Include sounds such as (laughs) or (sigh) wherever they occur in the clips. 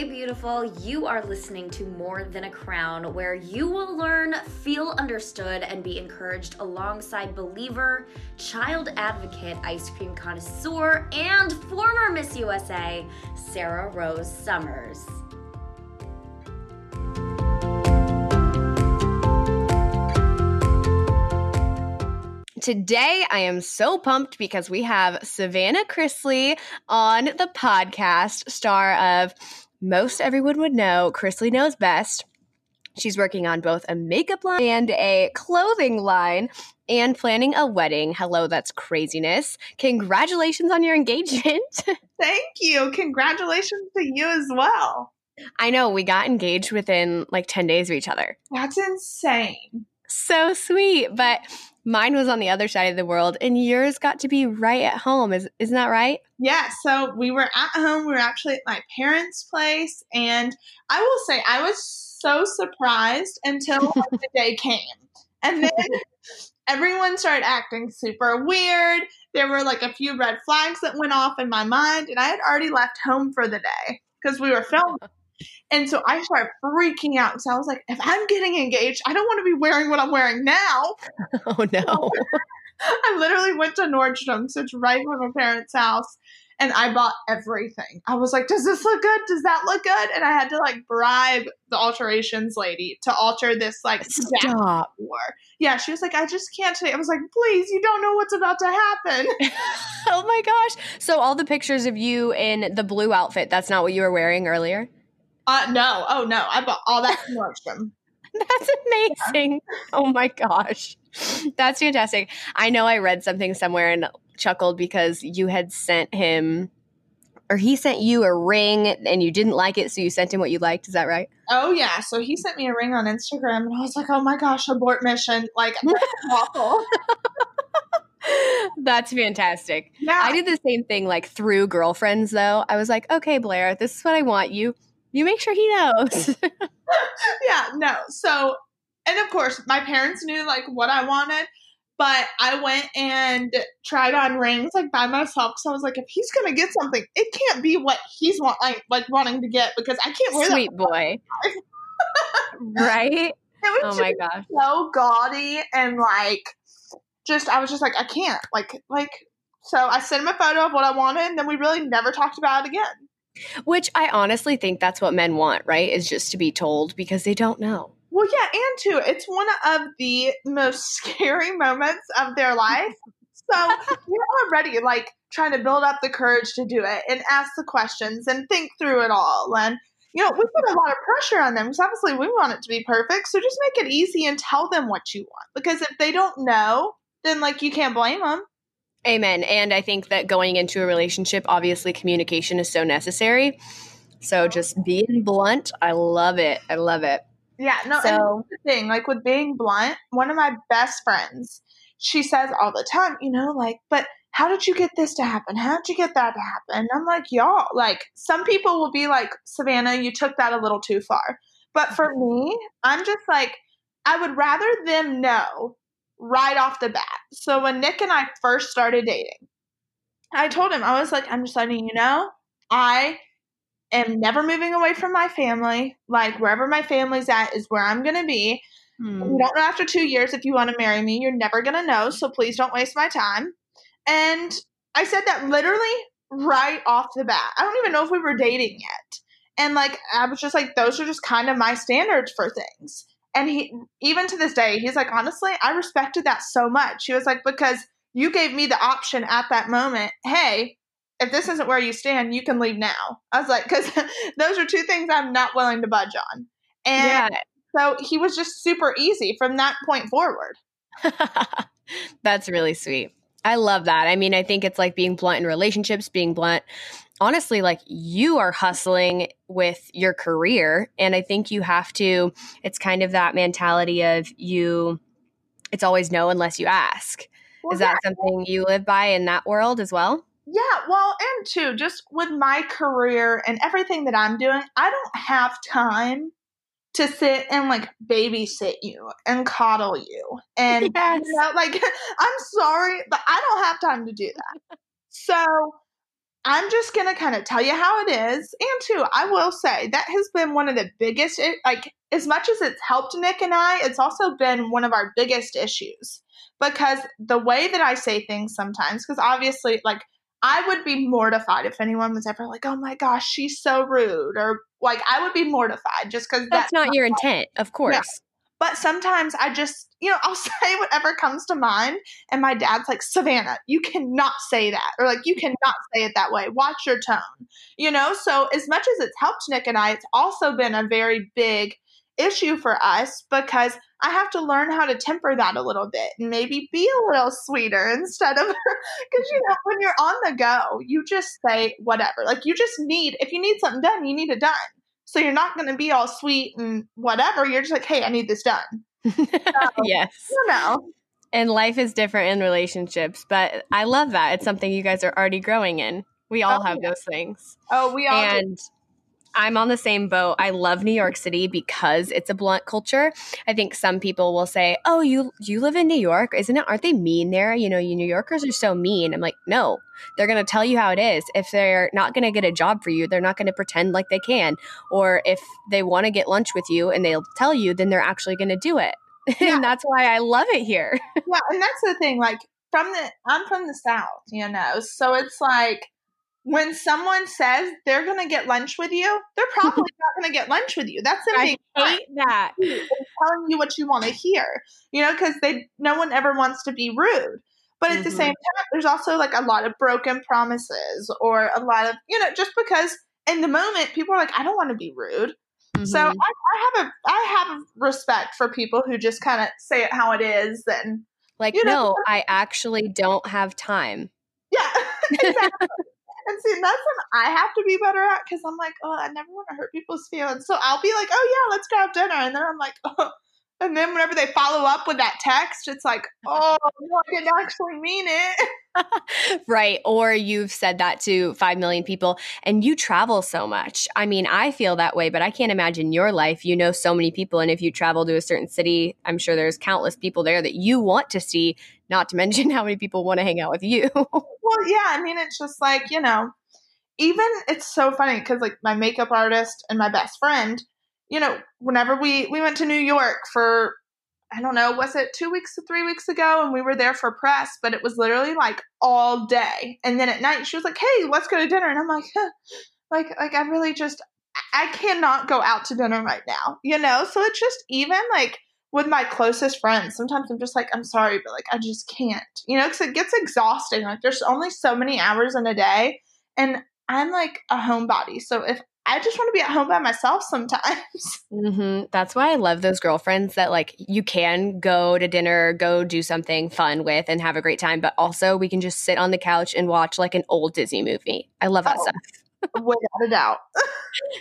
Hey, beautiful. You are listening to More Than a Crown, where you will learn, feel understood, and be encouraged alongside believer, child advocate, ice cream connoisseur, and former Miss USA, Sarah Rose Summers. Today, I am so pumped because we have Savannah Chrisley on the podcast, star of Most Everyone Would Know, Chrisley Knows Best. She's working on both a makeup line and a clothing line and planning a wedding. Hello, that's craziness. Congratulations on your engagement. (laughs) Thank you. Congratulations to you as well. I know we got engaged within like 10 days of each other. That's insane. So sweet. But Mine was on the other side of the world, and yours got to be right at home. Is isn't that right? Yeah. So we were at home. We were actually at my parents' place, and I will say I was so surprised until (laughs) the day came, and then everyone started acting super weird. There were like a few red flags that went off in my mind, and I had already left home for the day because we were filming. And so I started freaking out because I was like, if I'm getting engaged, I don't want to be wearing what I'm wearing now. (laughs) Oh no. (laughs) I literally went to Nordstrom's, it's right from my parents' house, and I bought everything. I was like, does this look good? Does that look good? And I had to like bribe the alterations lady to alter this like stop. Yeah, she was like, I just can't today. I was like, please, you don't know what's about to happen. (laughs) oh my gosh. So all the pictures of you in the blue outfit, that's not what you were wearing earlier? Uh, no. Oh, no. I bought all that from Nordstrom. (laughs) That's amazing. Yeah. Oh my gosh. That's fantastic. I know I read something somewhere and chuckled because you had sent him or he sent you a ring and you didn't like it, so you sent him what you liked. Is that right? Oh yeah. So he sent me a ring on Instagram, and I was like, "Oh my gosh, abort mission!" Like (laughs) awful. (laughs) That's fantastic. Yeah, I did the same thing. Like through girlfriends, though. I was like, "Okay, Blair, this is what I want you you make sure he knows. (laughs) yeah, no. So, and of course, my parents knew like what I wanted, but I went and tried on rings like by myself because I was like, if he's gonna get something, it can't be what he's want like like wanting to get because I can't wear Sweet boy. (laughs) right? oh my gosh. So gaudy and like just I was just like, I can't. Like like so I sent him a photo of what I wanted and then we really never talked about it again. Which I honestly think that's what men want, right? Is just to be told because they don't know. Well, yeah, and too, it's one of the most (laughs) scary moments of their life. So you're already like trying to build up the courage to do it and ask the questions and think through it all. And, you know, we put a lot of pressure on them because obviously we want it to be perfect. So just make it easy and tell them what you want. Because if they don't know, then like you can't blame them. Amen. And I think that going into a relationship, obviously communication is so necessary. So just being blunt, I love it. I love it. Yeah, no, so, the thing, like with being blunt, one of my best friends, she says all the time, you know, like, but how did you get this to happen? How did you get that to happen? And I'm like, y'all, like, some people will be like, Savannah, you took that a little too far. But for mm-hmm. me, I'm just like, I would rather them know right off the bat. So when Nick and I first started dating, I told him, I was like, I'm just letting you know, I am never moving away from my family. Like wherever my family's at is where I'm gonna be. Hmm. You don't know after two years if you want to marry me. You're never gonna know. So please don't waste my time. And I said that literally right off the bat. I don't even know if we were dating yet. And like I was just like, those are just kind of my standards for things. And he, even to this day, he's like, honestly, I respected that so much. He was like, because you gave me the option at that moment, hey, if this isn't where you stand, you can leave now. I was like, (laughs) because those are two things I'm not willing to budge on. And yeah. so he was just super easy from that point forward. (laughs) That's really sweet. I love that. I mean, I think it's like being blunt in relationships, being blunt honestly like you are hustling with your career and i think you have to it's kind of that mentality of you it's always no unless you ask well, is that yeah. something you live by in that world as well yeah well and too just with my career and everything that i'm doing i don't have time to sit and like babysit you and coddle you and (laughs) yes. you know, like (laughs) i'm sorry but i don't have time to do that so I'm just going to kind of tell you how it is. And two, I will say that has been one of the biggest, like, as much as it's helped Nick and I, it's also been one of our biggest issues because the way that I say things sometimes, because obviously, like, I would be mortified if anyone was ever like, oh my gosh, she's so rude. Or like, I would be mortified just because that's, that's, not, your intent, of course. But sometimes I just, you know, (laughs) I'll say whatever comes to mind. And my dad's like, Savannah, you cannot say that. Or like, you cannot say it that way. Watch your tone. You know, so as much as it's helped Nick and I, it's also been a very big issue for us because I have to learn how to temper that a little bit and maybe be a little sweeter instead of (laughs) because you know when you're on the go, you just say whatever. Like you just need if you need something done, you need it done. So you're not going to be all sweet and whatever. You're just like, hey, I need this done. (laughs) So, yes. You know. And life is different in relationships, but I love that. It's something you guys are already growing in. We all oh, have yeah. those things. Oh, we all. And do. I'm on the same boat. I love New York City because it's a blunt culture. I think some people will say, "Oh, you you live in New York, isn't it? Aren't they mean there? You know, you New Yorkers are so mean." I'm like, "No. They're going to tell you how it is. If they're not going to get a job for you, they're not going to pretend like they can. Or if they want to get lunch with you and they'll tell you, then they're actually going to do it." (laughs) Yeah. and that's why I love it here. yeah, and that's the thing like from the I'm from the south, you know. So it's like when someone says they're going to get lunch with you, they're (laughs) probably not going to get lunch with you. That's them I hate that. They're Telling you what you want to hear, you know, because they no one ever wants to be rude. But at mm-hmm. the same time, there's also like a lot of broken promises or a lot of, you know, just because in the moment people are like, I don't want to be rude. Mm-hmm. So I, I, have a I have respect for people who just kind of say it how it is and like, you know, no, I actually don't have time. Yeah, (laughs) exactly. And see, that's when I have to be better at because I'm like, oh, I never want to hurt people's feelings. So I'll be like, oh yeah, let's grab dinner, and then I'm like, oh. (laughs) And then whenever they follow up with that text, it's like, (laughs) oh, no, I didn't actually mean it. (laughs) (laughs) right. Or you've said that to 5 million people and you travel so much. I mean, I feel that way, but I can't imagine your life. You know so many people. And if you travel to a certain city, I'm sure there's countless people there that you want to see not to (laughs) mention how many people want to hang out with you. (laughs) well, yeah, I mean, it's just like, you know, even it's so funny because like my makeup artist and my best friend, you know, whenever we we went to New York for I don't know, was it two weeks or three weeks ago? And we were there for press, but it was literally like all day. And then at night, she was like, "Hey, let's go to dinner." And I'm like, huh. like, like I really just I cannot go out to dinner right now, you know. So it's just even like with my closest friends, sometimes I'm just like, I'm sorry, but like, I just can't, you know, because it gets exhausting. Like, there's only so many hours in a day, and I'm like a homebody. So if I just want to be at home by myself sometimes. (laughs) Mm-hmm. That's why I love those girlfriends that like you can go to dinner, go do something fun with, and have a great time. But also, we can just sit on the couch and watch like an old Disney movie. I love that oh. stuff. (laughs) Without a doubt.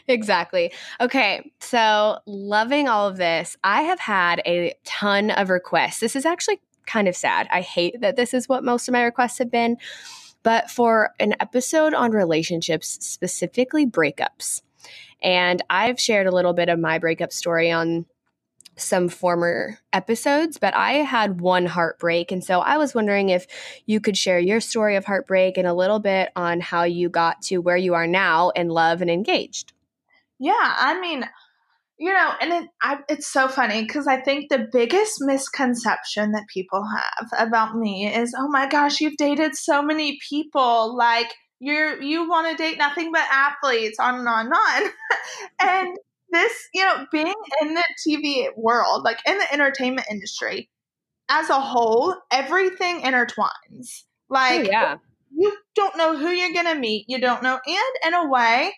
exactly. Okay. So, loving all of this, I have had a ton of requests. This is actually kind of sad. I hate that this is what most of my requests have been. But for an episode on relationships, specifically breakups, and I've shared a little bit of my breakup story on some former episodes, but I had one heartbreak. And so I was wondering if you could share your story of heartbreak and a little bit on how you got to where you are now in love and engaged. Yeah, I mean, you know, and it, I, it's so funny because I think the biggest misconception that people have about me is, oh my gosh, you've dated so many people. Like, you're you want to date nothing but athletes, on and on and on. (laughs) and this, you know, being in the TV world, like in the entertainment industry as a whole, everything intertwines. Oh, like, oh, yeah. you don't know who you're going to meet. You don't know. And in a way,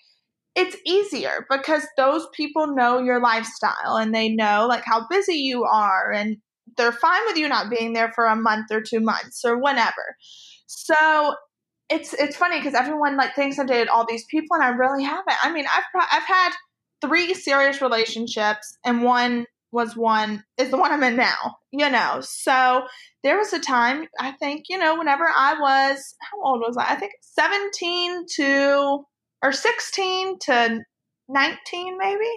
it's easier because those people know your lifestyle and they know like how busy you are and they're fine with you not being there for a month or two months or whenever. So it's it's funny because everyone like thinks I've dated all these people and I really haven't. I mean, I've I've had three serious relationships, and one was one is the one I'm in now, you know. So there was a time, I think, you know, whenever I was, how old was I? I think 17 to, or 16 to 19, maybe,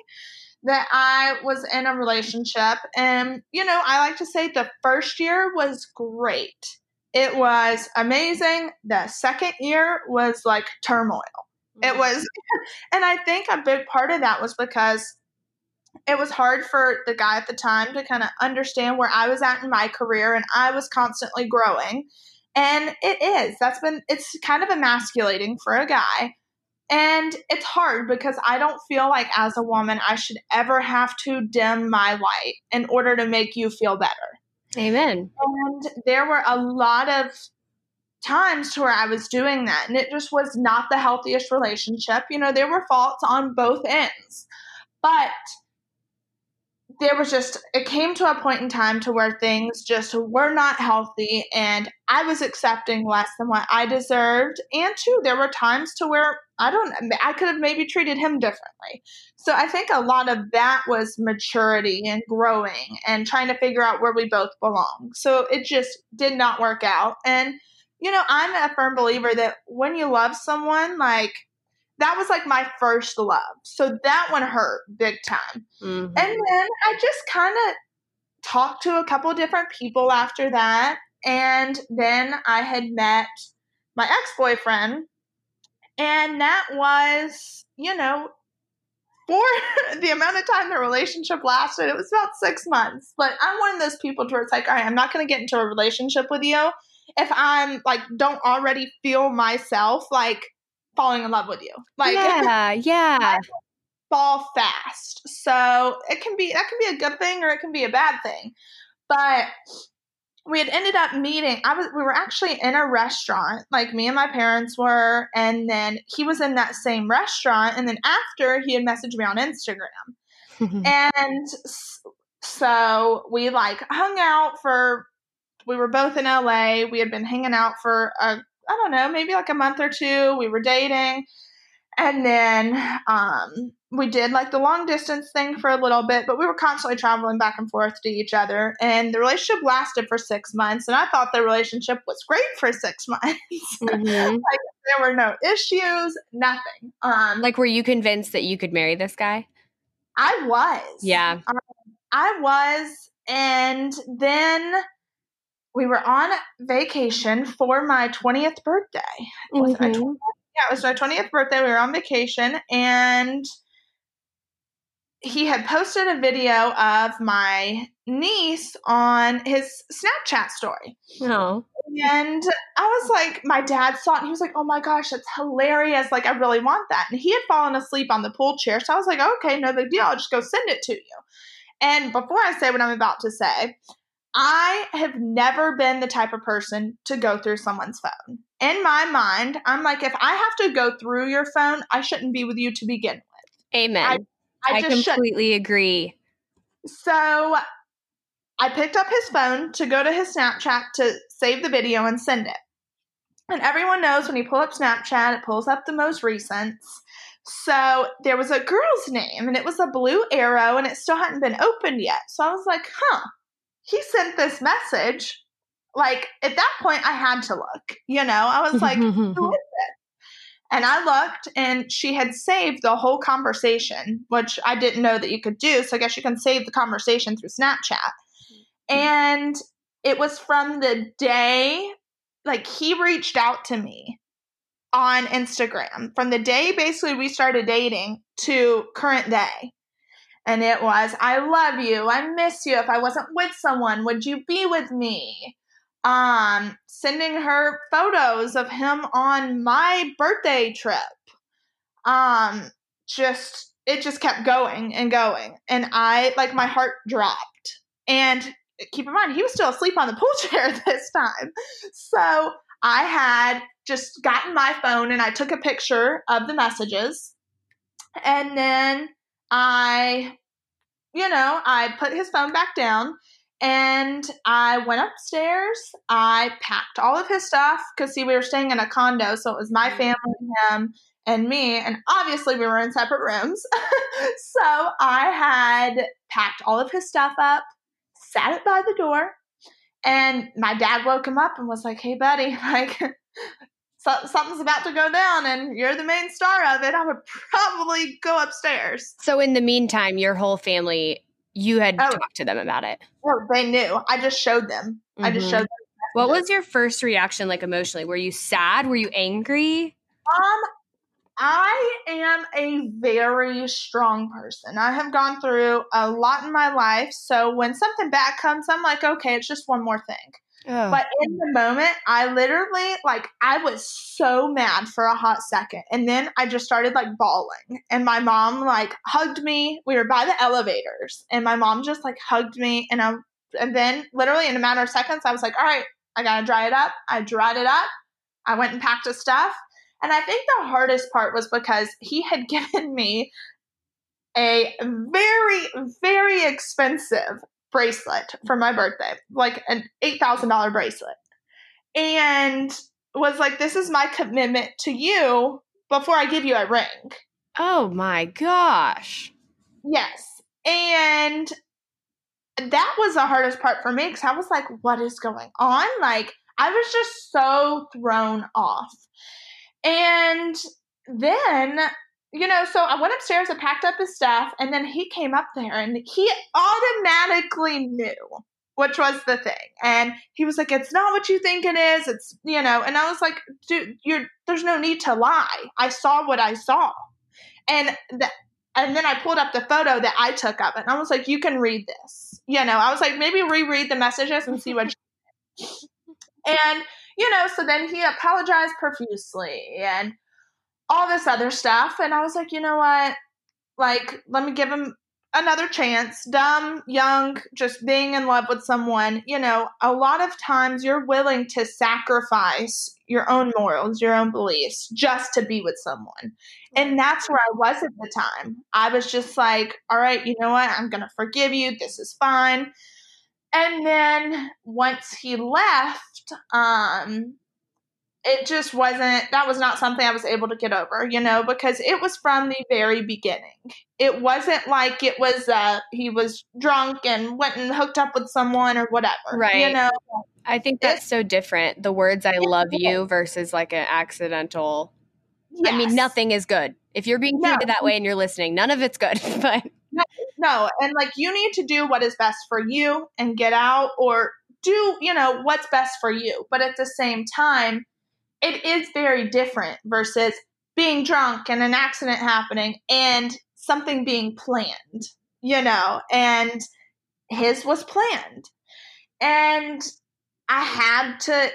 that I was in a relationship. And, you know, I like to say the first year was great. it was amazing. The second year was like turmoil. It Mm. was, (laughs) and I think a big part of that was because it was hard for the guy at the time to kind of understand where I was at in my career and I was constantly growing. And it is. That's been, it's kind of emasculating for a guy. And it's hard because I don't feel like as a woman I should ever have to dim my light in order to make you feel better. Amen. And there were a lot of times to where I was doing that, and it just was not the healthiest relationship. You know, there were faults on both ends, but there was just it came to a point in time to where things just were not healthy and i was accepting less than what i deserved and too there were times to where i don't i could have maybe treated him differently so i think a lot of that was maturity and growing and trying to figure out where we both belong so it just did not work out and you know i'm a firm believer that when you love someone like that was like my first love so that one hurt big time Mhm. and then I just kind of talked to a couple of different people after that. And then I had met my ex boyfriend. And that was, you know, for (laughs) the amount of time the relationship lasted, it was about six months. But I'm one of those people to where it's like, all right, I'm not going to get into a relationship with you if I'm like, don't already feel myself like falling in love with you. Like, (laughs) yeah, yeah. fall fast. So it can be that can be a good thing or it can be a bad thing. But we had ended up meeting. I was we were actually in a restaurant, like me and my parents were, and then he was in that same restaurant. And then after he had messaged me on Instagram. (laughs) And so we like hung out for we were both in LA. We had been hanging out for a I don't know, maybe like a month or two. We were dating. And then um we did like the long distance thing for a little bit, but we were constantly traveling back and forth to each other. And the relationship lasted for six months. And I thought the relationship was great for six (laughs) months. Mhm. there were no issues, nothing. Um Like, were you convinced that you could marry this guy? I was. Yeah. I was. And then we were on vacation for my 20th birthday. Was it my Mhm. 20th? Yeah, it was my 20th birthday. We were on vacation and he had posted a video of my niece on his Snapchat story. Oh. And I was like, my dad saw it and he was like, oh my gosh, that's hilarious. Like, I really want that. And he had fallen asleep on the pool chair. So I was like, okay, no big deal. I'll just go send it to you. And before I say what I'm about to say, I have never been the type of person to go through someone's phone. In my mind, I'm like, if I have to go through your phone, I shouldn't be with you to begin with. Amen. I I, just shouldn't. completely agree. So I picked up his phone to go to his Snapchat to save the video and send it. And everyone knows when you pull up Snapchat, it pulls up the most recent. So there was a girl's name and it was a blue arrow and it still hadn't been opened yet. So I was like, huh, he sent this message. Like at that point, I had to look. You know, I was like, (laughs) who is it? And I looked, and she had saved the whole conversation, which I didn't know that you could do. So I guess you can save the conversation through Snapchat. Mm-hmm. And it was from the day, like, he reached out to me on Instagram from the day basically we started dating to current day. And it was, I love you. I miss you. If I wasn't with someone, would you be with me? Um sending her photos of him on my birthday trip. Um just it just kept going and going and i like my heart dropped. And keep in mind he was still asleep on the pool (laughs) chair this time. So i had just gotten my phone and i took a picture of the messages. And then i you know i put his phone back down and I went upstairs. I packed all of his stuff because, see, we were staying in a condo, so it was my mm. family, him, and me. And obviously, we were in separate rooms. (laughs) so I had packed all of his stuff up, sat it by the door, and my dad woke him up and was like, "Hey, buddy, (laughs) like." So, something's about to go down and you're the main star of it, I would probably go upstairs. So, in the meantime, your whole family, you had Oh. talked to them about it. Oh, they knew. I just showed them. I just showed them What was your first reaction like emotionally? Were you sad? Were you angry? Um, I am a very strong person. I have gone through a lot in my life. So when something bad comes, I'm like, okay, it's just one more thing. But in the moment, I literally, like, I was so mad for a hot second. And then I just started, like, bawling. And my mom, like, hugged me. We were by the elevators. And my mom just, like, hugged me. And I, and then literally in a matter of seconds, I was like, all right, I gotta dry it up. I dried it up. I went and packed his stuff. And I think the hardest part was because he had (laughs) given me a very, very expensive bracelet for my birthday, like an $8,000 bracelet. And was like, this is my commitment to you before I give you a ring. Oh my gosh. Yes. And that was the hardest part for me because I was like, what is going on? Like, I was just so thrown off. And then, you know, so I went upstairs and packed up his stuff, and then he came up there and he automatically knew, which was the thing. And he was like, It's not what you think it is. It's, you know, and I was like, Dude, you're, there's no need to lie. I saw what I saw. And that, and then I pulled up the photo that I took of it, and I was like, "You can read this." You know, I was like, maybe reread the messages and see what. and you know, so then he apologized profusely and all this other stuff, and I was like, you know what? Like, let me give him another chance. Dumb, young, just being in love with someone. You know, a lot of times you're willing to sacrifice your own morals, your own beliefs, just to be with someone. And that's where I was at the time. I was just like, all right, you know what? I'm going to forgive you. This is fine. And then once he left, um, it just wasn't, that was not something I was able to get over, you know, because it was from the very beginning. It wasn't like it was, uh, he was drunk and went and hooked up with someone or whatever. Right. You know, I think that's so different. The words "I love you" versus like an accidental. I mean, nothing is good. If you're being No. treated that way and you're listening, none of it's good. (laughs) But No, and like you need to do what is best for you and get out or do, you know, what's best for you. But at the same time, it is very different versus being drunk and an accident happening and something being planned, you know, and his was planned. And I had to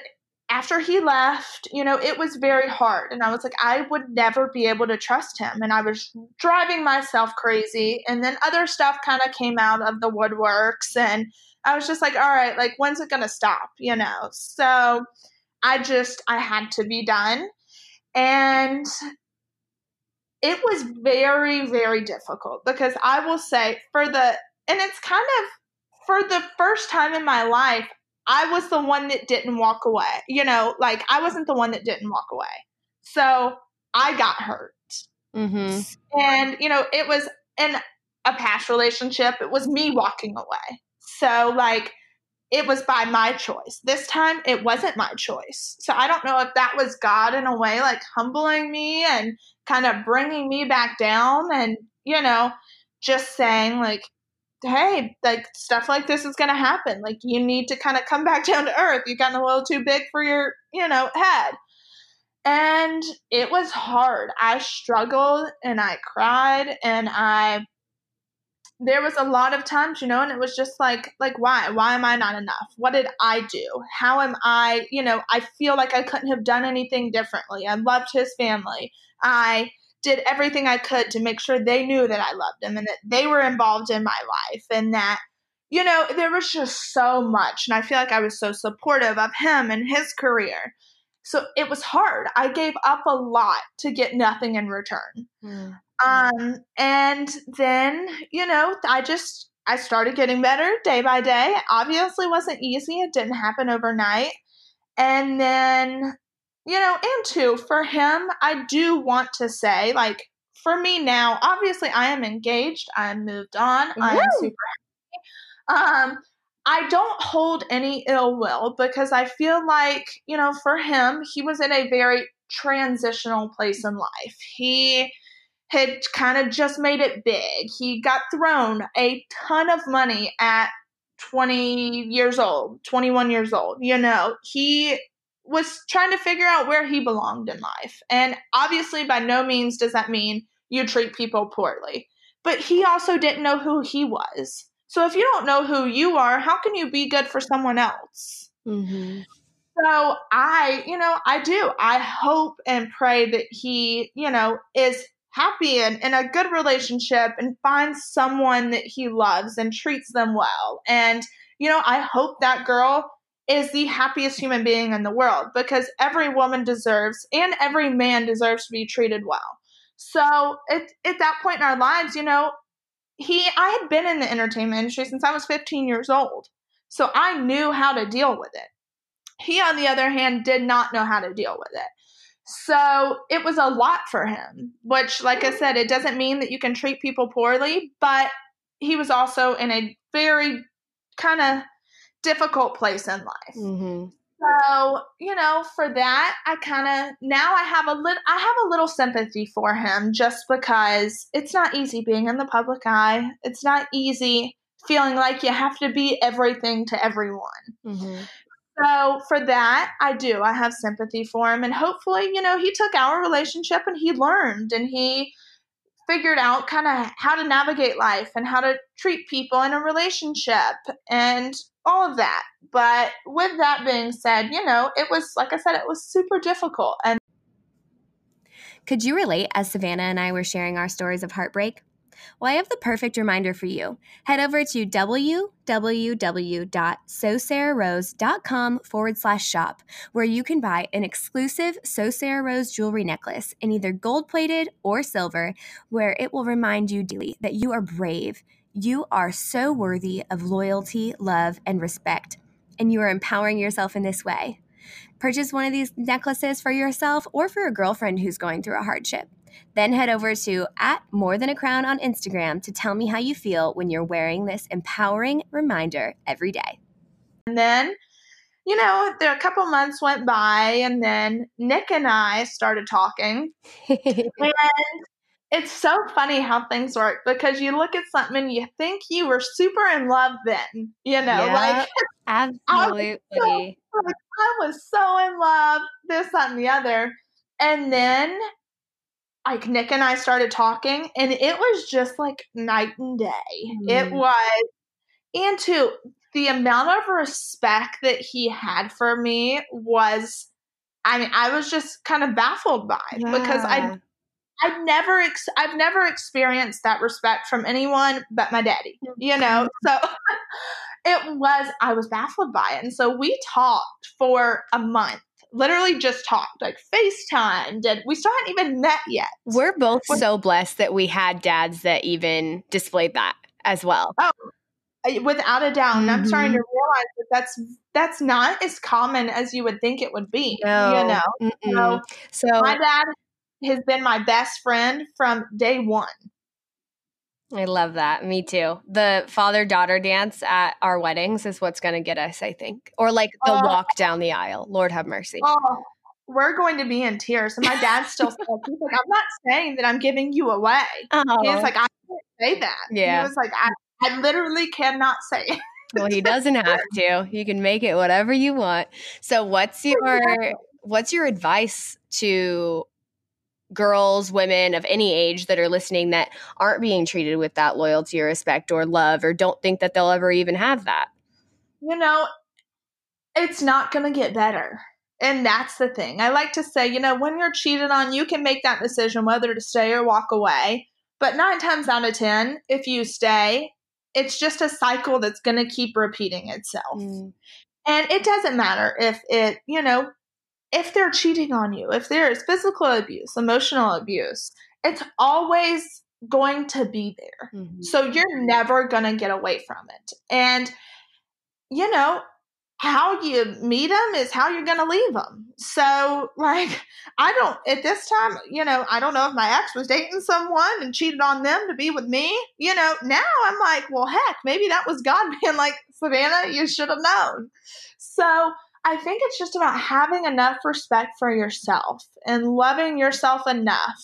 after he left, you know, it was very hard. And I was like, I would never be able to trust him. And I was driving myself crazy. And then other stuff kind of came out of the woodworks. And I was just like, all right, like, when's it going to stop? You know? So I just, I had to be done. And it was very, very difficult because I will say, for the, and it's kind of, for the first time in my life, I was the one that didn't walk away. You know, like I wasn't the one that didn't walk away. So I got hurt. mm-hmm. And, you know, it was in a past relationship, it was me walking away. So, like, it was by my choice. This time, it wasn't my choice. So, I don't know if that was God in a way, like humbling me and kind of bringing me back down and, you know, just saying, like, hey, like stuff like this is going to happen. Like you need to kind of come back (laughs) down to earth. You've gotten a little too big for your, you know, head. And it was hard. I struggled and I cried and I there was a lot of times, you know, and it was just like like why? Why am I not enough? What did I do? How am I, you know, I feel like I couldn't have done anything differently. I loved his family. I did everything I could to make sure they knew that I loved them and that they were involved in my life and that you know there was just so much and I feel like I was so supportive of him and his career. So it was hard. I gave up a lot to get nothing in return. Hmm. Um and then, you know, I just I started getting better day by day. It obviously wasn't easy. It didn't happen overnight. And then you know, and two, for him, I do want to say, like, for me now, obviously I am engaged, I am moved on, I am super happy. Um, I don't hold any ill will because I feel like, you know, for him, he was in a very transitional place in life. He had kind of just made it big. He got thrown a ton of money at 20 years old, 21 years old. You know, he was trying to figure out where he belonged in life. And obviously, by no means does that mean you treat people poorly. But he also didn't know who he was. So if you don't know who you are, how can you be good for someone else? Mm-hmm. So I, you know, I do. I hope and pray that he, you know, is happy and in a good relationship and finds someone that he loves and treats them well. And, you know, I hope that girl is the happiest human being in the world because every woman deserves and every man deserves to be treated well. So at, at that point in our lives, you know, he I had been in the entertainment industry since I was 15 years old. So I knew how to deal with it. He, on the other hand, did not know how to deal with it. So it was a lot for him, which, like I said, it doesn't mean that you can treat people poorly, but he was also in a very kind of difficult place in life. Mm-hmm. So, you know, for that, I kind of now I have a little I have a little sympathy for him just because it's not easy being in the public eye. It's not easy feeling like you have to be everything to everyone. Mm-hmm. So, for that, I do. I have sympathy for him and hopefully, you know, he took our relationship and he learned and he figured out kind of how to navigate life and how to treat people in a relationship and all of that. But with that being said, you know, it was, like I said, it was super difficult. And could you relate as Savannah and I were sharing our stories of heartbreak? Well, I have the perfect reminder for you. Head over to www.sosarahrose.com forward slash shop, where you can buy an exclusive So Sarah Rose jewelry necklace in either gold plated or silver, where it will remind you daily that you are brave. You are so worthy of loyalty, love, and respect, and you are empowering yourself in this way. Purchase one of these necklaces for yourself or for a girlfriend who's going through a hardship. Then head over to at More Than a Crown on Instagram to tell me how you feel when you're wearing this empowering reminder every day. And then, you know, there a couple months went by, and then Nick and I started talking. (laughs) and it's so funny how things work because you look at something and you think you were super in love then, you know, yeah, like absolutely. (laughs) I was, so, like, I was so in love, this, that, and the other. And then like Nick and I started talking, and it was just like night and day. Mm. It was, and to the amount of respect that he had for me was, I mean, I was just kind of baffled by yeah. because I. I've never ex- I've never experienced that respect from anyone but my daddy, you know. (laughs) So (laughs) it was I was baffled by it. And so we talked for a month literally just talked, like FaceTime. and we still hadn't even met yet? We're both so blessed that we had dads that even displayed that as well. Oh, without a doubt. Mm-hmm. And I'm starting to mm-hmm. realize that that's that's not as common as you would think it would be. No. You know, so, so my dad has been my best friend from day one. I love that. Me too. The father daughter dance at our weddings is what's going to get us, I think. Or like the uh, walk down the aisle. Lord have mercy. Oh, we're going to be in tears. And my dad still says, he's like, I'm not saying that I'm giving you away. Oh. He's like, I can't say that. Yeah. He was like, I, I literally cannot say it. well, he doesn't have (laughs) to. You can make it whatever you want. So what's your what's your advice to girls, women of any age that are listening that aren't being treated with that loyalty or respect or love or don't think that they'll ever even have that? You know, it's not going to get better. And that's the thing. I like to say, you know, when you're cheated on, you can make that decision whether to stay or walk away. But nine times out of 10, if you stay, it's just a cycle that's going to keep repeating itself. Mm. And it doesn't matter if it, you know, if they're cheating on you, if there is physical abuse, emotional abuse, it's always going to be there. Mm-hmm. So you're never going to get away from it. And, you know, how you meet them is how you're going to leave them. So, like, I don't, at this time, you know, I don't know if my ex was dating someone and cheated on them to be with me. You know, now I'm like, well, heck, maybe that was God (laughs) being like, Savannah, you should have known. So, I think it's just about having enough respect for yourself and loving yourself enough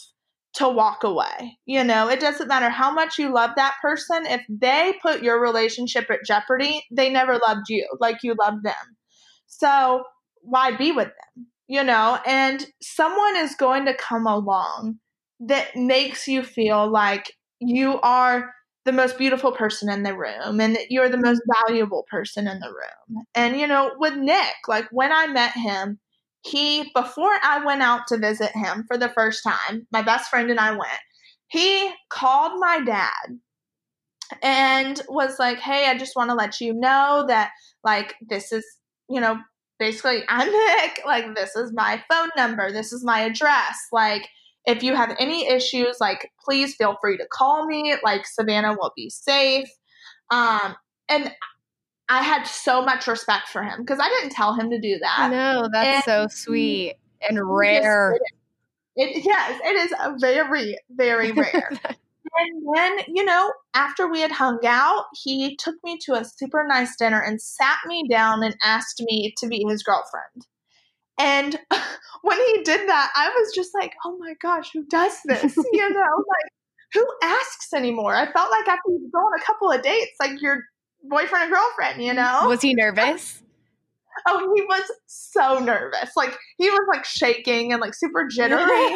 to walk away. You know, it doesn't matter how much you love that person. If they put your relationship at jeopardy, they never loved you like you loved them. So why be with them? You know, and someone is going to come along that makes you feel like you are the most beautiful person in the room and that you're the most valuable person in the room. And, you know, with Nick, like when I met him, he, before I went out to visit him for the first time, my best friend and I went, he called my dad and was like, Hey, I just want to let you know that, like, this is, you know, basically, I'm Nick. Like, this is my phone number. This is my address. Like, if you have any issues, like please feel free to call me. Like Savannah will be safe. Um, and I had so much respect for him because I didn't tell him to do that. No, that's and so sweet and rare. It, yes, it is very, very (laughs) rare. and then, you know, after we had hung out, he took me to a super nice dinner and sat me down and asked me to be his girlfriend. And (laughs) when he did that, I was just like, oh my gosh, who does this? (laughs) You know, like who asks anymore? I felt like after you go on a couple of dates, like your boyfriend and girlfriend, you know? Was he nervous? (laughs) Oh, he was so nervous. Like he was like shaking and like super jittery.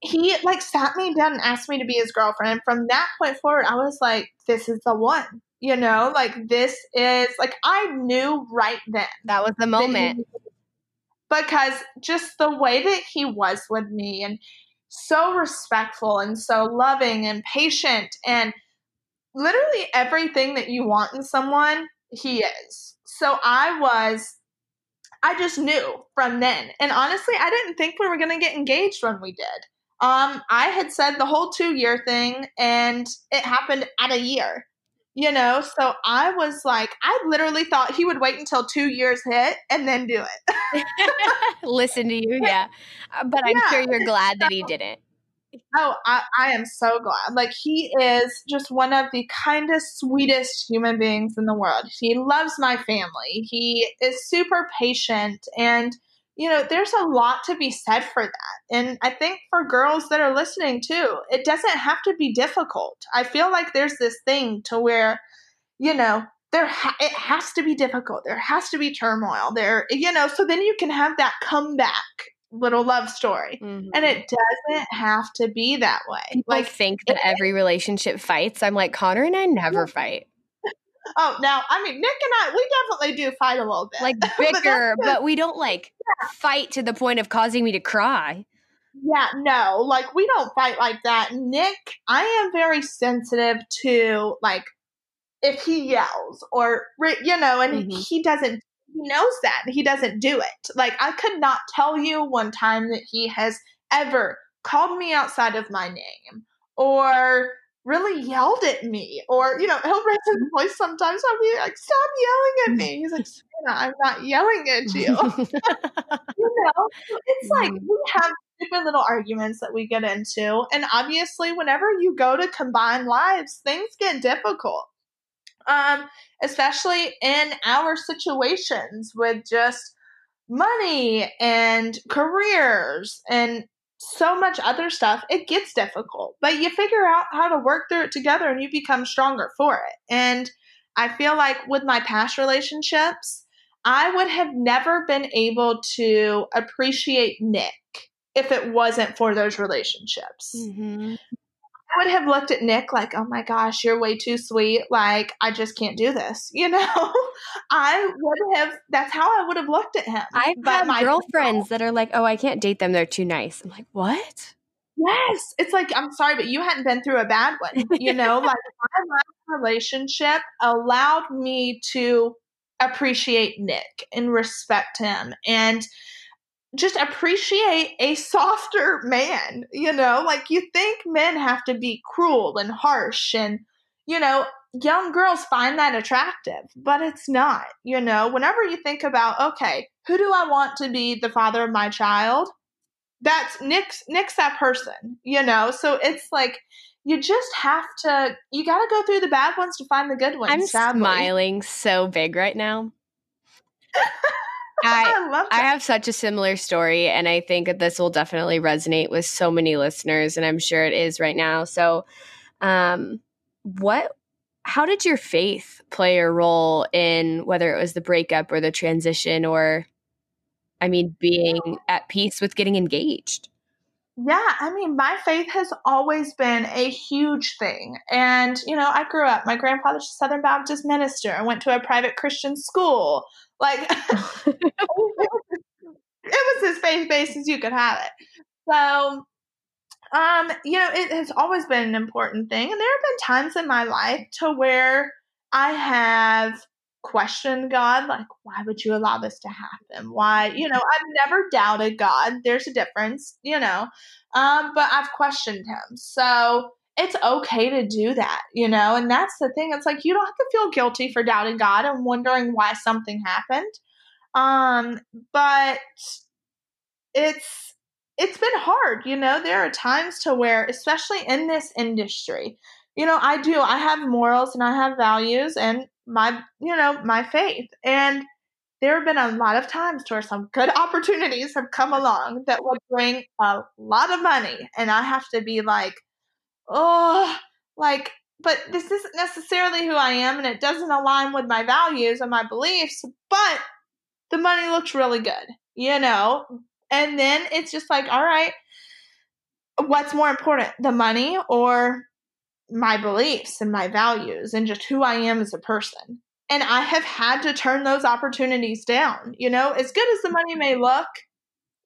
he like sat me down and asked me to be his girlfriend. From that point forward, I was like, this is the one. You know, like this is like I knew right then. That was the moment. Because just the way that he was with me and so respectful and so loving and patient and literally everything that you want in someone, he is. So I was I just knew from then. And honestly, I didn't think we were going to get engaged when we did. Um, I had said the whole two year thing, and it happened at a year you know so i was like i literally thought he would wait until two years hit and then do it. (laughs) Listen to you yeah. Uh, but i'm yeah. sure you're glad that he didn't. Oh I, I am so glad. Like he is just one of the kindest sweetest human beings in the world. He loves my family. He is super patient and you know, there's a lot to be said for that. And I think for girls that are listening too, it doesn't have to be difficult. I feel like there's this thing to where, you know, there ha- it has to be difficult. There has to be turmoil. There, you know, so then you can have that comeback little love story. Mm-hmm. And it doesn't have to be that way. People like think that it, every relationship fights. I'm like Connor and I never fight. Oh, now I mean Nick and I, we definitely do fight a little bit, like (laughs) bicker, but, but, we don't like yeah. fight to the point of causing me to cry. Yeah, no, like we don't fight like that. Nick, I am very sensitive to like if he yells or you know, and mm-hmm. he doesn't. He knows that he doesn't do it. Like I could not tell you one time that he has ever called me outside of my name or really yelled at me or you know he'll raise his mm-hmm. voice sometimes i'll be like stop yelling at me he's like i'm not yelling at you (laughs) (laughs) you know it's like mm-hmm. we have stupid little arguments that we get into and obviously whenever you go to combine lives things get difficult um especially in our situations with just money and careers and so much other stuff, it gets difficult. But you figure out how to work through it together and you become stronger for it. And I feel like with my past relationships, I would have never been able to appreciate Nick if it wasn't for those relationships. Mm-hmm. I would have looked at Nick like, oh my gosh, you're way too sweet. Like, I just can't do this. (laughs) You know, I would have, that's how I would have looked at him. I've but had (laughs) girlfriends that are like, oh, I can't date them. They're too nice. I'm like, what? Yes. It's like, I'm sorry, but you hadn't been through a bad one. (laughs) You know, like my last relationship allowed me to appreciate Nick and respect him. And, just appreciate a softer man, you know? Like you think men have to be cruel and harsh and you know, young girls find that attractive, but it's not, you know? Whenever you think about, okay, who do I want to be the father of my child? That's Nick's Nick's that person, you know? So it's like you just have to you got to go through the bad ones to find the good ones. I'm sadly. smiling so big right now. (laughs) (laughs) I, I love that. I have such a similar story, and I think that this will definitely resonate with so many listeners, and I'm sure it is right now. So, um, what how did your faith play a role in whether it was the breakup or the transition or i mean being at peace with getting engaged yeah i mean my faith has always been a huge thing and you know i grew up my grandfather's a southern baptist minister i went to a private christian school like (laughs) it was as faith-based as you could have it so um, you know, it has always been an important thing. And there have been times in my life to where I have questioned God, like, why would you allow this to happen? Why, you know, I've never doubted God. There's a difference, you know. Um, but I've questioned him. So it's okay to do that, you know, and that's the thing. It's like you don't have to feel guilty for doubting God and wondering why something happened. Um, but it's it's been hard, you know. There are times to where, especially in this industry, you know, I do. I have morals and I have values and my, you know, my faith. And there have been a lot of times where some good (laughs) opportunities have come along that would bring a lot of money. And I have to be like, oh, like, but this isn't necessarily who I am and it doesn't align with my values and my beliefs, but the money looks really good, you know? And then it's just like, all right, what's more important, the money or my beliefs and my values and just who I am as a person? And I have had to turn those opportunities down. You know, as good as the money may look,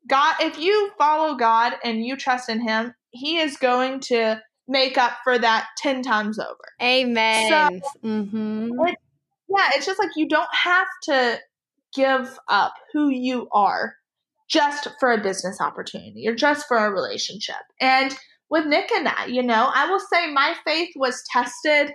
God, if you follow God and you trust in Him, He is going to make up for that 10 times over. Amen. So, mm-hmm. it, yeah, it's just like you don't have to give up who you are just for a business opportunity or just for a relationship. And with Nick and I, you know, I will say my faith was tested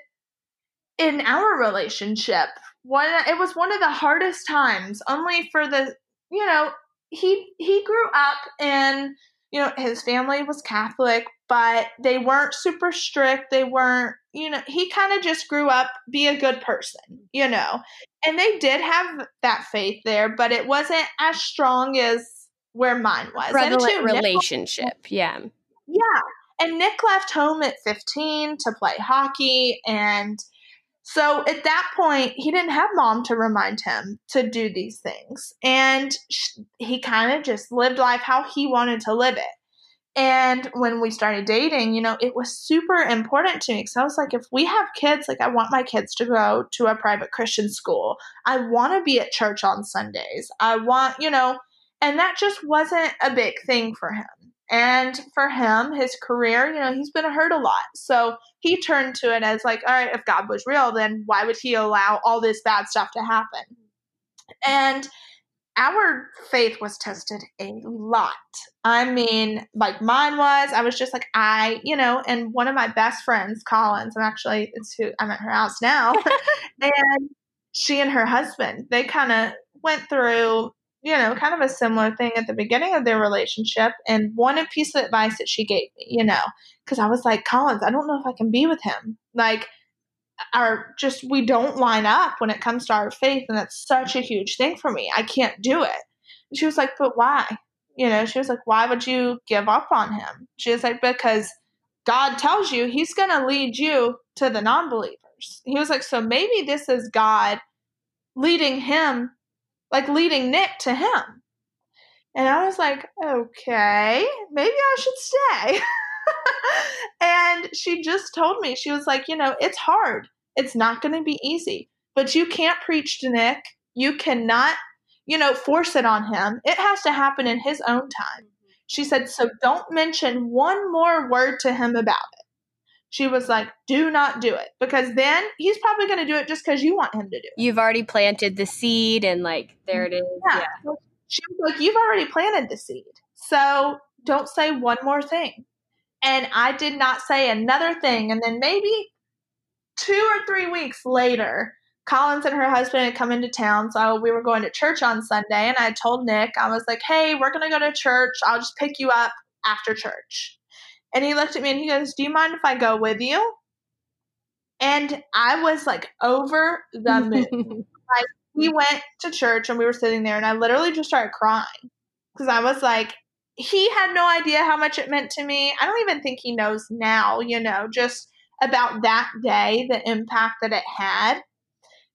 in our relationship. One it was one of the hardest times only for the you know, he he grew up in you know, his family was Catholic, but they weren't super strict. They weren't, you know, he kind of just grew up be a good person, you know. And they did have that faith there, but it wasn't as strong as where mine was. Prevalent and relationship, Nick, yeah. Yeah. And Nick left home at 15 to play hockey. And so at that point, he didn't have mom to remind him to do these things. And he kind of just lived life how he wanted to live it. And when we started dating, you know, it was super important to me because I was like, if we have kids, like, I want my kids to go to a private Christian school. I want to be at church on Sundays. I want, you know, and that just wasn't a big thing for him. And for him, his career, you know, he's been hurt a lot. So he turned to it as like, all right, if God was real, then why would he allow all this bad stuff to happen? And our faith was tested a lot. I mean, like mine was, I was just like, I, you know, and one of my best friends, Collins, I'm actually, it's who I'm at her house now. (laughs) and she and her husband, they kind of went through you know, kind of a similar thing at the beginning of their relationship. And one piece of advice that she gave me, you know, because I was like, Collins, I don't know if I can be with him. Like, our just, we don't line up when it comes to our faith. And that's such a huge thing for me. I can't do it. And she was like, but why? You know, she was like, why would you give up on him? She was like, because God tells you he's going to lead you to the non believers. He was like, so maybe this is God leading him like leading Nick to him. And I was like, okay, maybe I should stay. (laughs) and she just told me, she was like, you know, it's hard. It's not going to be easy, but you can't preach to Nick. You cannot, you know, force it on him. It has to happen in his own time. Mm-hmm. She said, so don't mention one more word to him about it. She was like, do not do it because then he's probably going to do it just because you want him to do it. You've already planted the seed and like, there it is. Yeah. yeah. She was like, you've already planted the seed. So don't say one more thing. And I did not say another thing. And then maybe two or three weeks later, Collins and her husband had come into town. So we were going to church on Sunday. And I told Nick, I was like, hey, we're going to go to church. I'll just pick you up after church. And he looked at me and he goes, Do you mind if I go with you? And I was like over the (laughs) moon. like we went to church and we were sitting there, and I literally just started crying because I was like, he had no idea how much it meant to me. I don't even think he knows now, you know, just about that day, the impact that it had.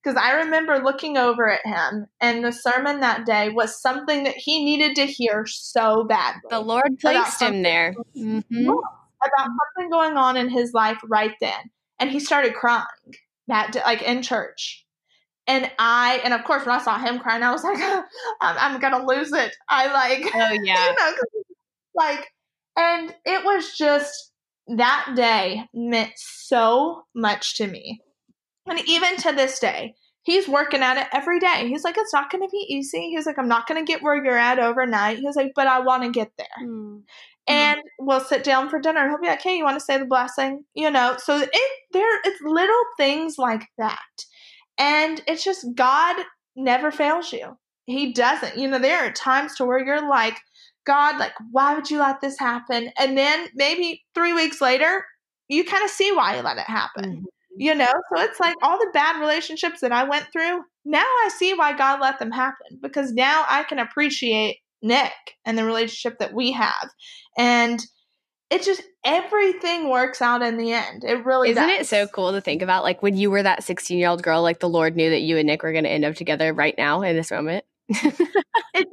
Because I remember looking over at him, and the sermon that day was something that he needed to hear so badly. The Lord placed him there. Mm-hmm. About something going on in his life right then. And he started crying that day, like in church. And I, and of course, when I saw him crying, I was like, (laughs) I'm, I'm gonna lose it. I like, (laughs) oh yeah, you know, like, and it was just that day meant so much to me. And even to this day, he's working at it every day. He's like, it's not going to be easy. He's like, I'm not going to get where you're at overnight. He's like, but I want to get there. Mm. And we'll sit down for dinner. He'll be like, hey, you want to say the blessing? You know, so it there it's little things like that. And it's just God never fails you. He doesn't. You know, there are times to where you're like, God, like, why would you let this happen? And then maybe three weeks later, you kind of see why you let it happen. Mm-hmm. You know, so it's like all the bad relationships that I went through, now I see why God let them happen because now I can appreciate Nick and the relationship that we have. And it just everything works out in the end. It really Isn't does. it so cool to think about like when you were that 16-year-old girl like the Lord knew that you and Nick were going to end up together right now in this moment? it's (laughs)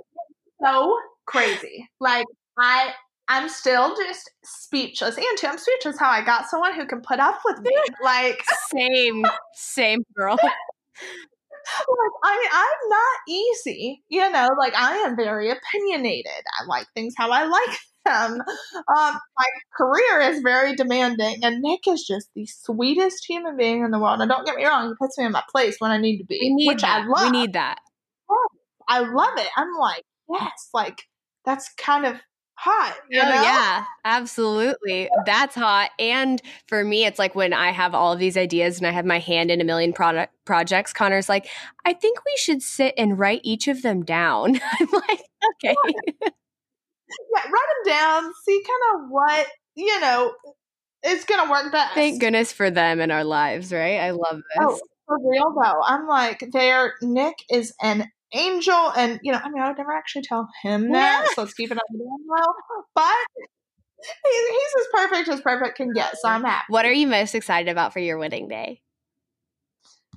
so crazy. Like I I'm still just speechless. And too, I'm speechless how I got someone who can put up with me. (laughs) Like same, same girl. (laughs) like, I mean, I'm not easy, you know. Like I am very opinionated. I like things how I like (laughs) them. Um, my career is very demanding, and Nick is just the sweetest human being in the world. And don't get me wrong, he puts me in my place when I need to be, need which that. I love. We need that. I love it. I'm like, yes, like that's kind of hot. You oh, know? yeah, absolutely. That's hot. And for me, it's like when I have all of these ideas and I have my hand in a million product projects, Connor's like, I think we should sit and write each of them down. (laughs) I'm like, okay. yeah, write them down, see kind of what, you know, is going to work best. Thank goodness for them in our lives, right? I love oh, this. Oh, for real though. I'm like, there, Nick is an angel. And, you know, I mean, I would never actually tell him (laughs) that. So let's keep it on the low. But he's, he's as perfect as perfect can get. So I'm happy. What are you most excited about for your wedding day?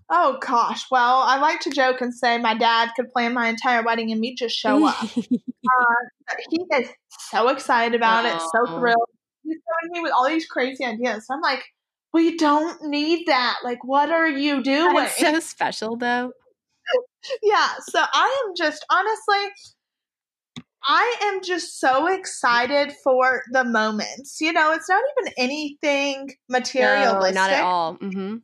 Oh gosh. Well, I like to joke and say my dad could plan my entire wedding and me just show up. (laughs) uh, he is so excited about it, so thrilled. He's coming me with all these crazy ideas. So I'm like, we don't need that. Like, what are you doing? That's so special, though yeah, so I am just honestly I am just so excited for the moments. You know, it's not even anything materialistic. No, not at all. Mm-hmm.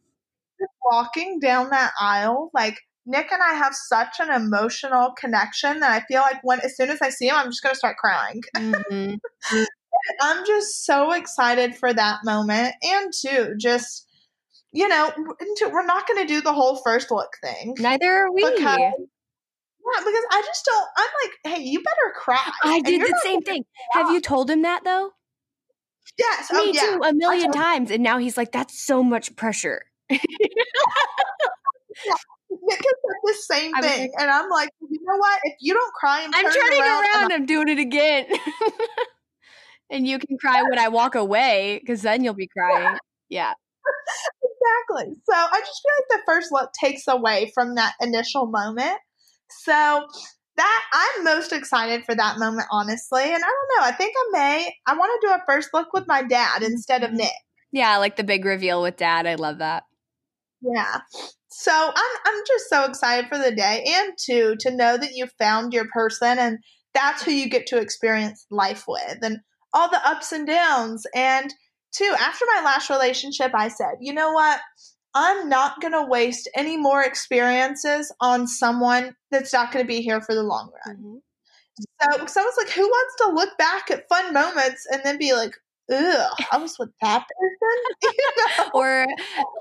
Walking down that aisle, like Nick and I have such an emotional connection that I feel like when as soon as I see him, I'm just gonna start crying. Mm-hmm. (laughs) I'm just so excited for that moment, and too, just you know, we're not going to do the whole first look thing. Neither are we. Because, yeah, because I just don't. I'm like, hey, you better cry. I did the same thing. Have you told him that though? Yes, oh, me oh, yeah. too, a million times, and now he's like, that's so much pressure. (laughs) yeah. Nick said the same thing, like, and I'm like, you know what? If you don't cry, I'm, I'm turning around. around I'm doing it again. (laughs) and you can cry when I walk away, because then you'll be (laughs) crying. Yeah. Exactly. So I just feel like the first look takes away from that initial moment. So that I'm most excited for that moment, honestly. And I don't know. I think I may. I want to do a first look with my dad instead of mm-hmm. Nick. Yeah, like the big reveal with dad. I love that. Yeah. So I'm I'm just so excited for the day and to to know that you found your person and that's who you get to experience life with and all the ups and downs and too, after my last relationship, I said, you know what? I'm not going to waste any more experiences on someone that's not going to be here for the long run. Mm-hmm. So, so I was like, who wants to look back at fun moments and then be like, ugh, I was with that person? (laughs) you know? or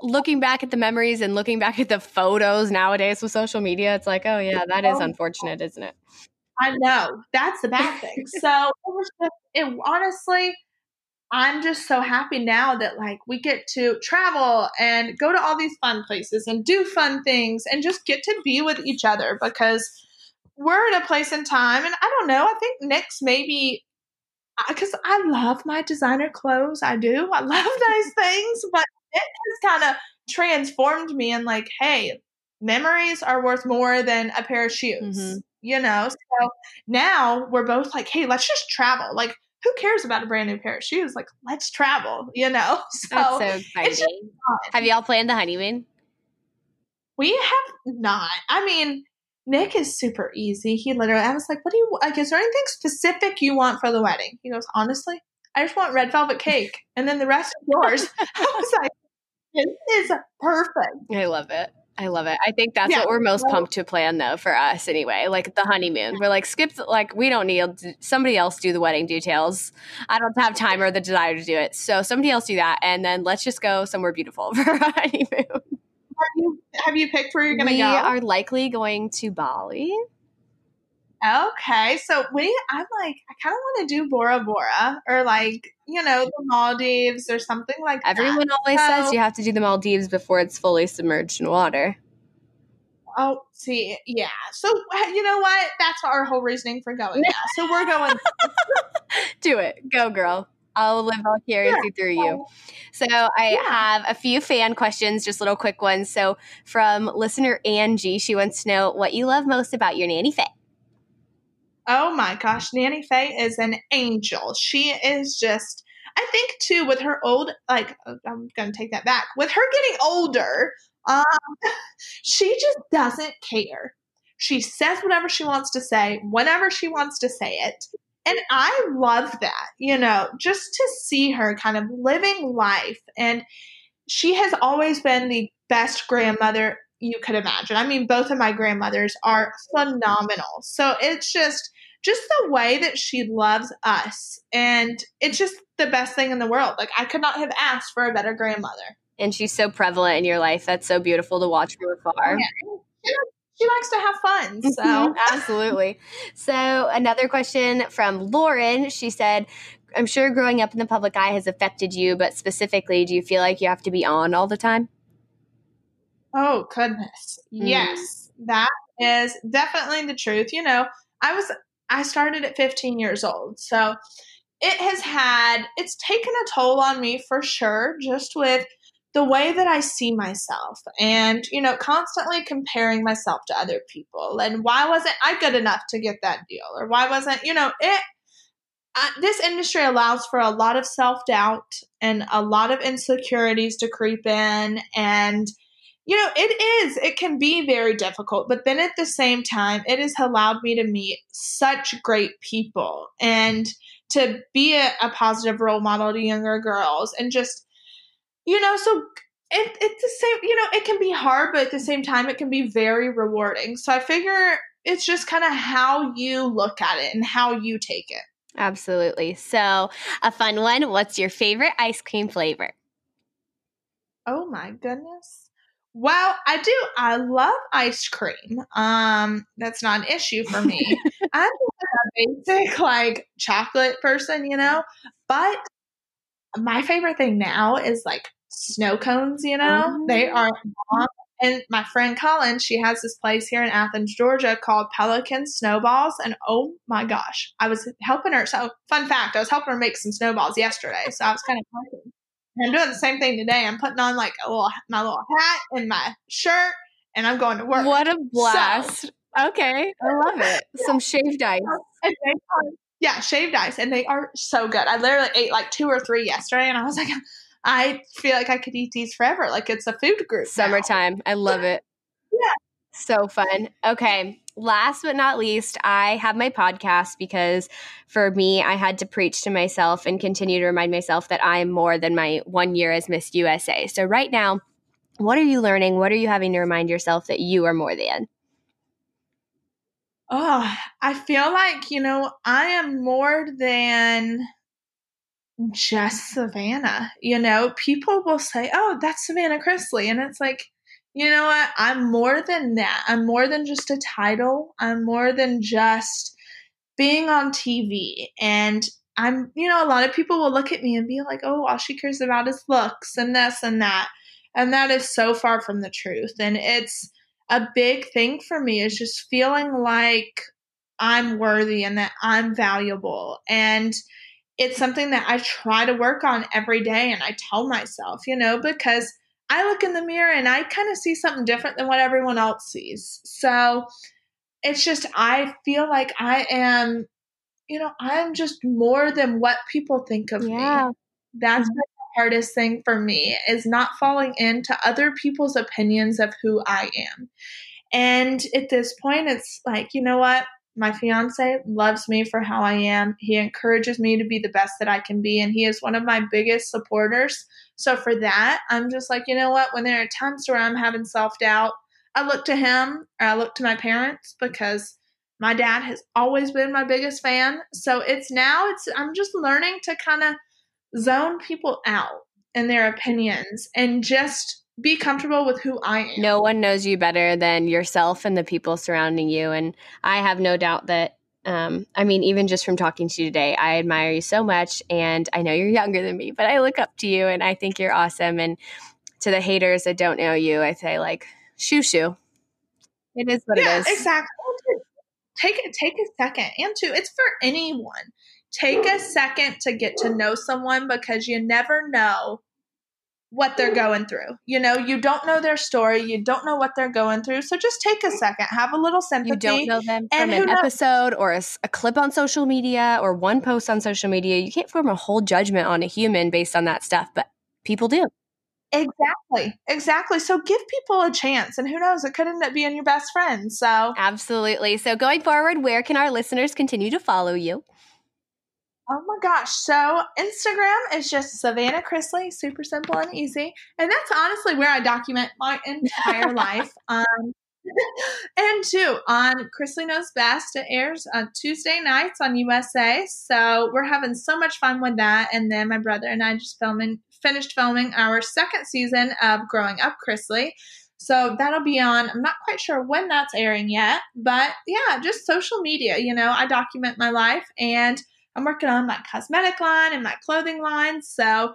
looking back at the memories and looking back at the photos nowadays with social media, it's like, oh, yeah, that is oh, unfortunate, isn't it? I know. That's the bad thing. so it was just, it honestly, I'm just so happy now that like we get to travel and go to all these fun places and do fun things and just get to be with each other because we're in a place in time and I don't know, I think Nick's maybe because I love my designer clothes. I do. I (laughs) love nice (laughs) things, but it has kind of transformed me and like, hey, memories are worth more than a pair of shoes. Mm-hmm. You know, so now we're both like, hey, let's just travel. Like, who cares about a brand new pair of shoes? Like, let's travel, you know? (laughs) So, so exciting. Have y'all planned the honeymoon? We have not. I mean, Nick is super easy. He literally, I was like, what do you, like, is there anything specific you want for the wedding? He goes, honestly, I just want red velvet cake. And then the rest is yours. (laughs) I was like, this is perfect. I love it. I love it. I think that's yeah. what we're most pumped to plan though for us anyway. Like the honeymoon. We're like skip like we don't need somebody else do the wedding details. I don't have time or the desire to do it. So somebody else do that and then let's just go somewhere beautiful (laughs) for our honeymoon. Have you have you picked where you're going to go? We are likely going to Bali. Okay, so we I'm like I kind of want to do Bora Bora or like you know the Maldives or something like Everyone that. always so, says you have to do the Maldives before it's fully submerged in water. Oh, see, yeah. So you know what? That's our whole reasoning for going. Now. So we're going. (laughs) do it, go, girl. I'll live vicariously yeah. through you. So I yeah. have a few fan questions, just little quick ones. So from listener Angie, she wants to know what you love most about your nanny Faye. Oh my gosh, Nanny Faye is an angel. She is just, I think too, with her old, like, uh, I'm going to take that back. With her getting older, um, (laughs) she just doesn't care. She says whatever she wants to say, whenever she wants to say it. And I love that, you know, just to see her kind of living life. And she has always been the best grandmother you could imagine. I mean, both of my grandmothers are phenomenal. So it's just just the way that she loves us and it's just the best thing in the world. Like I could not have asked for a better grandmother. And she's so prevalent in your life. That's so beautiful to watch from afar. Yeah. She likes to have fun. So mm-hmm. absolutely. So another question from Lauren. She said, I'm sure growing up in the public eye has affected you, but specifically, do you feel like you have to be on all the time? Oh, goodness. Mm. Yes, that is definitely the truth. You know, I was, I started at 15 years old. So it has had, it's taken a toll on me for sure, just with the way that I see myself and, you know, constantly comparing myself to other people. And why wasn't I good enough to get that deal? Or why wasn't, you know, it, uh, this industry allows for a lot of self doubt and a lot of insecurities to creep in. And you know, it is, it can be very difficult, but then at the same time, it has allowed me to meet such great people and to be a, a positive role model to younger girls and just, you know, so it, it's the same, you know, it can be hard, but at the same time, it can be very rewarding. So I figure it's just kind of how you look at it and how you take it. Absolutely. So, a fun one. What's your favorite ice cream flavor? Oh my goodness. Well, I do. I love ice cream. Um, that's not an issue for me. (laughs) I'm a basic like chocolate person, you know. But my favorite thing now is like snow cones. You know, oh. they are bomb. And my friend Colin, she has this place here in Athens, Georgia called Pelican Snowballs. And oh my gosh, I was helping her. So, fun fact, I was helping her make some snowballs yesterday. So, I was kind of I'm doing the same thing today. I'm putting on like a little my little hat and my shirt, and I'm going to work. What a blast! So, okay, I love it. Yeah. (laughs) Some shaved ice. yeah, shaved ice, and they are so good. I literally ate like two or three yesterday, and I was like, (laughs) I feel like I could eat these forever. Like it's a food group. Summertime. Now. I love it. (laughs) Yeah. So fun. Okay last but not least, I have my podcast because for me, I had to preach to myself and continue to remind myself that I am more than my one year as Miss USA. So, right now, what are you learning? What are you having to remind yourself that you are more than? Oh, I feel like, you know, I am more than just Savannah. You know, people will say, oh, that's Savannah Chrisley. And it's like, you know what? I'm more than that. I'm more than just a title. I'm more than just being on TV. And I'm, you know, a lot of people will look at me and be like, oh, all she cares about is looks and this and that. And that is so far from the truth. And it's a big thing for me is just feeling like I'm worthy and that I'm valuable. And it's something that I try to work on every day. And I tell myself, you know, because I look in the mirror and I kind of see something different than what everyone else sees. So it's just, I feel like I am you know, I'm just more than what people think of yeah. me. That's mm-hmm. the hardest thing for me is not falling into other people's opinions of who I am. And at this point, it's like, you know what? My fiance loves me for how I am. He encourages me to be the best that I can be, and he is one of my biggest supporters. So, for that, I'm just like, you know what? When there are times where I'm having self doubt, I look to him or I look to my parents because my dad has always been my biggest fan. So it's now it's I'm just learning to kind of zone people out and their opinions and just be comfortable with who I am. No one knows you better than yourself and the people surrounding you. And I have no doubt that, um, I mean, even just from talking to you today, I admire you so much. And I know you're younger than me, but I look up to you and I think you're awesome. And to the haters that don't know you, I say, like, shoo shoo. It is what yeah, it is. Exactly take it take a second and two it's for anyone take a second to get to know someone because you never know what they're going through. You know, you don't know their story, you don't know what they're going through. So just take a second, have a little sympathy. You don't know them from an knows- episode or a, a, clip on social media or one post on social media. You can't form a whole judgment on a human based on that stuff, but people do. Exactly. Exactly. So give people a chance and who knows, it could end up being your best friend. So Absolutely. So going forward, where can our listeners continue to follow you? Oh my gosh. So Instagram is just Savannah Chrisley, super simple and easy. And that's honestly where I document my entire (laughs) life. Um, (laughs) and two, on Chrisley Knows Best, it airs on Tuesday nights on USA. So we're having so much fun with that. And then my brother and I just filming finished filming our second season of Growing Up Chrisley. So that'll be on. I'm not quite sure when that's airing yet, but yeah, just social media. You know, I document my life and I'm working on my cosmetic line and my clothing line. So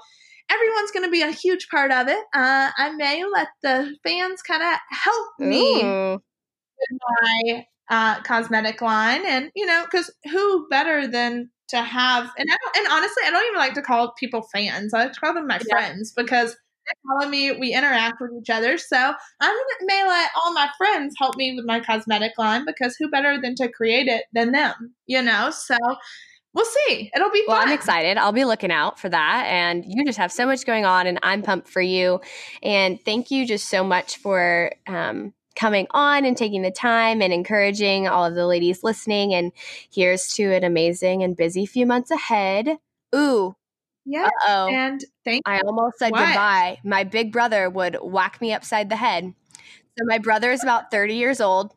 everyone's going to be a huge part of it. Uh, I may let the fans kind of help me Ooh. with my uh, cosmetic line. And, you know, because who better than to have and I don't, and honestly I don't even like to call people fans. I like to call them my yeah. friends because they follow me, we interact with each other. So I'm may let all my friends help me with my cosmetic line because who better than to create it than them, you know? So we'll see. It'll be fun. Well, I'm excited. I'll be looking out for that. And you just have so much going on, and I'm pumped for you. And thank you just so much for um, coming on and taking the time and encouraging all of the ladies listening. And here's to an amazing and busy few months ahead. Ooh. Yeah. oh And thank I almost said what? goodbye. My big brother would whack me upside the head. So my brother is about 30 years old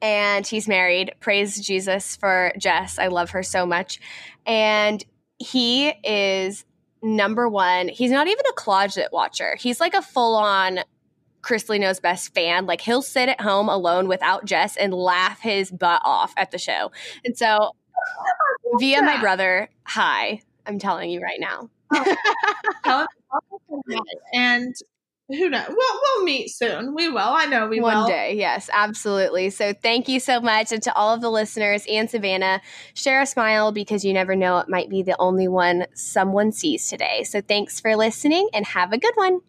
and he's married. Praise Jesus for Jess. I love her so much. And he is number one. He's not even a closet watcher. He's like a full on Chrisley Knows Best fan. Like he'll sit at home alone without Jess and laugh his butt off at the show. And so, via my brother, hi, I'm telling you right now. Oh, (laughs) and who knows? We'll, we'll meet soon. We will. I know we One will. One day. Yes, absolutely. So thank you so much. And to all of the listeners and Savannah, share a smile because you never know it might be the only one someone sees today. So thanks for listening and have a good one.